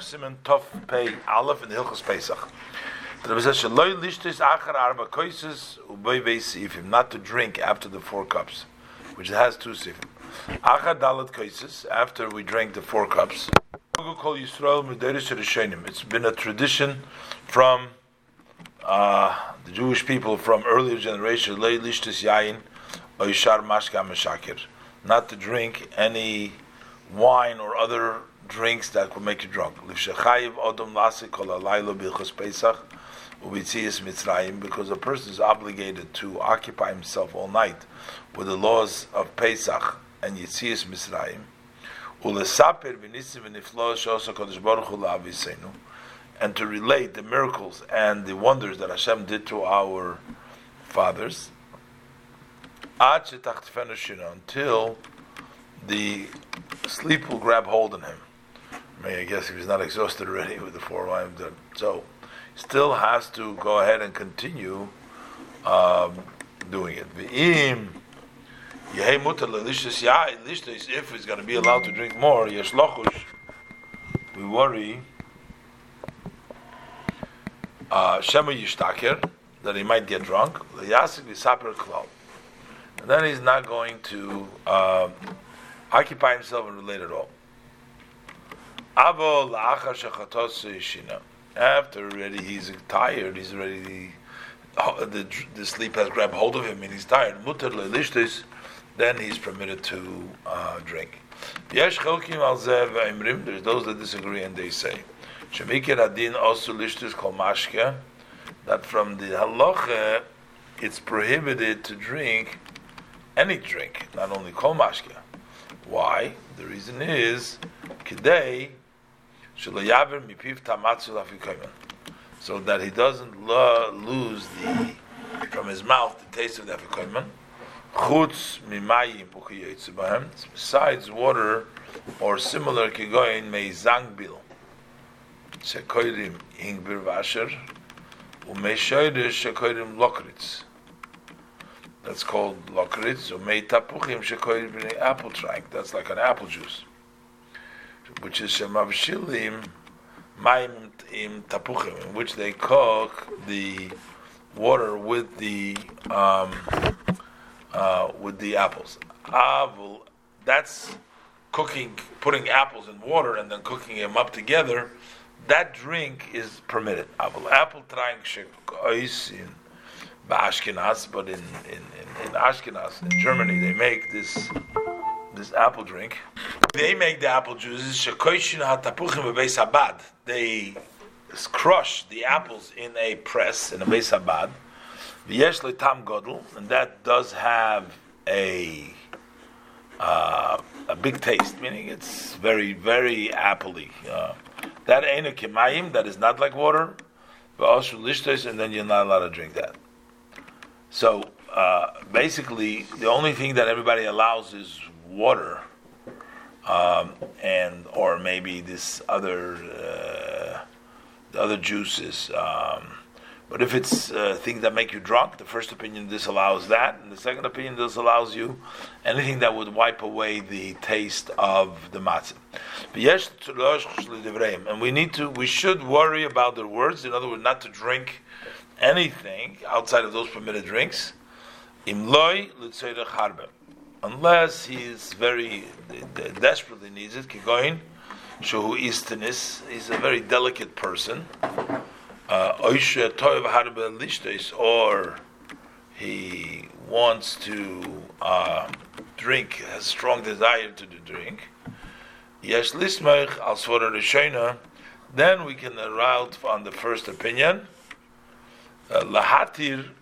Simon Tov Pei Aleph in Pesach. The Rebbe says, "Shaloi lishtis achar arba koises ubay sifim," not to drink after the four cups, which has two sifim. Achar dalat koises, after we drank the four cups. It's been a tradition from uh, the Jewish people from earlier generations, lei lishtis yain oishar mashka meshakir, not to drink any wine or other drinks that could make you drunk. Because a person is obligated to occupy himself all night with the laws of Pesach and Yitzias Mitzrayim, and to relate the miracles and the wonders that Hashem did to our fathers, until the sleep will grab hold on him. I mean, I guess he was not exhausted already with the four lines done. So, still has to go ahead and continue um, doing it. V'im yehei mutar lelishis yain lishtis if he's going to be allowed to drink more yesh lochush. We worry uh, shema yishtaker that he might get drunk. Leyasik v'saper klal, and then he's not going to uh, occupy himself and relate at all. After already he's tired, he's already the, the sleep has grabbed hold of him and he's tired. Then he's permitted to uh, drink. There's those that disagree and they say that from the halacha it's prohibited to drink any drink, not only kol mashke. Why? The reason is so that he doesn't lo- lose the from his mouth the taste of the mimayim besides water or similar kigoyin meizangbil shekoirim hingbir vasher umeishoyrish shekoirim lokritz. That's called lokritz. Umei tapuchim shekoirim apple trunk. That's like an apple juice which is shemavshilim mayim im tapuchim, in which they cook the water with the um, uh, with the apples. Avul, that's cooking, putting apples in water and then cooking them up together. That drink is permitted. Avul apple trying in Ashkenaz, but in, in, in, in Ashkenaz, in Germany, they make this this apple drink. They make the apple juices. They crush the apples in a press in a beis habad. tam godel, and that does have a uh, a big taste, meaning it's very very appley. Uh, that ain't a kimayim. That is not like water. But also lishtos, And then you're not allowed to drink that. So uh, basically, the only thing that everybody allows is water, um, and or maybe this other uh, the other juices. Um, but if it's uh, things that make you drunk, the first opinion disallows that, and the second opinion disallows you anything that would wipe away the taste of the matzah. And we need to, we should worry about their words. In other words, not to drink anything outside of those permitted drinks. Imloy unless he's very desperately needs it. Kigoin, Shuhu Istanis, he's a very delicate person. Uh, or he wants to uh, drink, has strong desire to drink. Yes, lismech al svara Then we can route on the first opinion. Uh, lahatir loy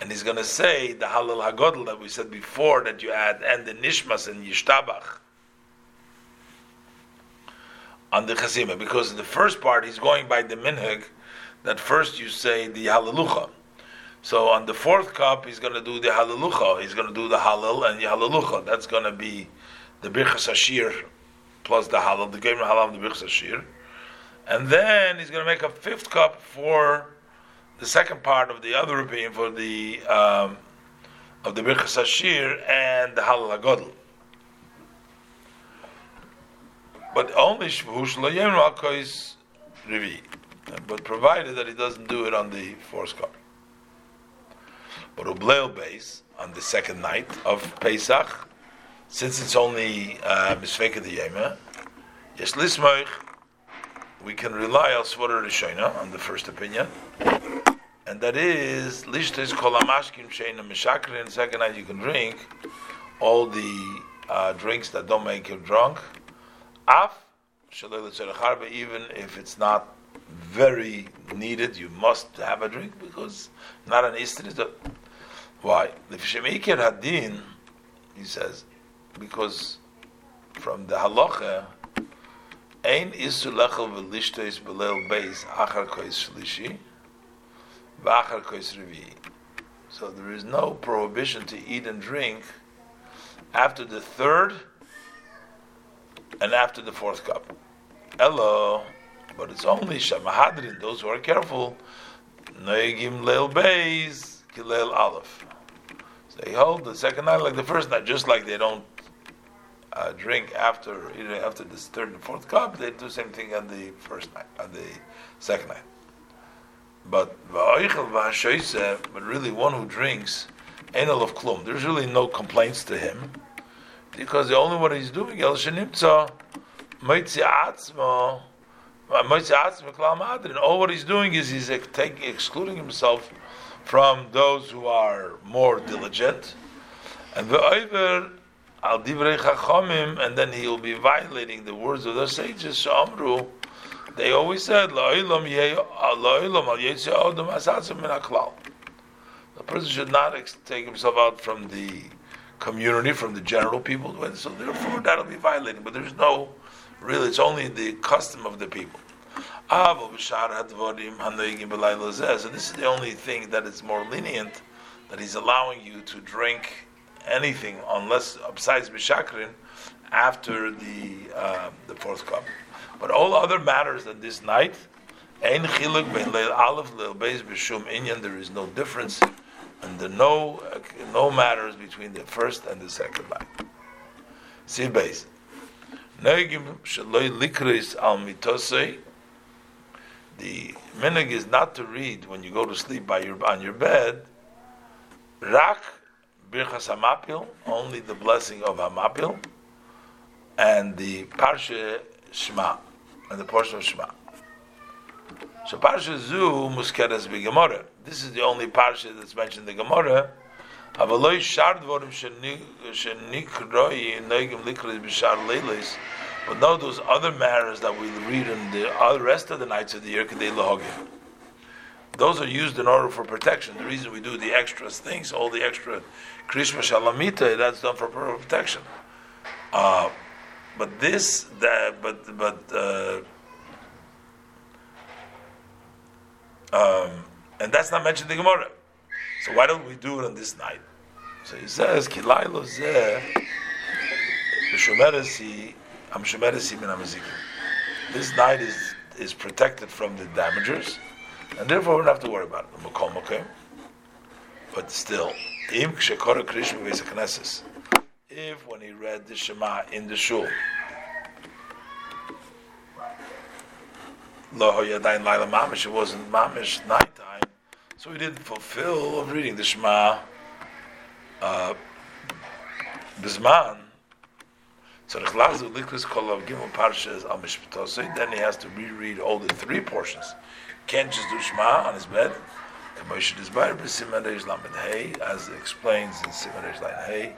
and he's going to say the halal hagodl that we said before that you add and the nishmas and yishtabach on the chazima because in the first part he's going by the minhag that first you say the hallelujah. So on the fourth cup he's going to do the hallelujah. He's going to do the halal and the hallelujah. That's going to be the birchas ashir plus the halal, the game halal the birchas ashir. And then he's going to make a fifth cup for the second part of the other opinion for the um, of the birchas ashir and the halal agodl. But only shvush lo yem revi. But provided that he doesn't do it on the fourth cup. But ubleil base on the second night of Pesach, since it's only uh, misveka the yema, yes lismoich, we can rely on Rishona, on the first opinion, and that is lishtes kol amashkim sheina mishakrin. Second night you can drink all the uh, drinks that don't make you drunk, Af, even if it's not very needed, you must have a drink because not an Easter is the. Why? The Shemikir Hadin, he says, because from the halacha, Ein isu lechel v'lishtois b'leil beis achar kois shlishi v'achar. So there is no prohibition to eat and drink after the third and after the fourth cup. Hello, but it's only Shamahadrin, those who are careful. Noegim Leil Beis, Kilel Aleph. They hold the second night like the first night, just like they don't uh, drink after you know, after this third and fourth cup, they do the same thing on the first night, on the second night. But but really one who drinks, Enel of Klum, there's really no complaints to him because the only one he's doing El Shenimtza Moitzi Atzmo uh, Moitzi Atzmo Klam Adrin. All what he's doing is he's taking excluding himself from those who are more diligent, and the over al divrei chachamim, and then he will be violating the words of the sages. Shamru, they always said. The person should not take himself out from the community, from the general people. So therefore, that'll be violating. But there's no, really, it's only the custom of the people. So this is the only thing that is more lenient, that he's allowing you to drink anything, unless besides bishakrin, after the uh, the fourth cup. But all other matters than this night, there is no difference and the no no matters between the first and the second night. See base. Negim shaloi likris al mitosei. The minig is not to read when you go to sleep by your on your bed. Rak birchas hamapil, only the blessing of hamapil, and the parsha shema, and the portion of shema. So parsha zu muskeres b'gemorah. This is the only parsha that's mentioned in the Gemara. Avaloi shar dvorim shenikroi likris b'shar leilis. But no, those other matters that we read in the other rest of the nights of the year, kadei lahogim. Those are used in order for protection. The reason we do the extra things, all the extra krishma shalamita, that's done for protection. Uh, but this, that, but but. Uh, um, and that's not mentioned in the Gemara. So why don't we do it on this night? So he says, Kilaylo zeh, This night is, is protected from the damagers, and therefore we don't have to worry about it. But still, if when he read the Shema in the shul, it wasn't mamish nighttime, so he didn't fulfill of reading the Shema uh. So the Chlazu Likus Kol of Gimel Parshas Al Mishpatosei, then he has to reread all the three portions. Can't just do Shema on his bed. As explains in Simon Reish Hey,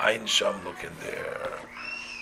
Ein Sham, look in there.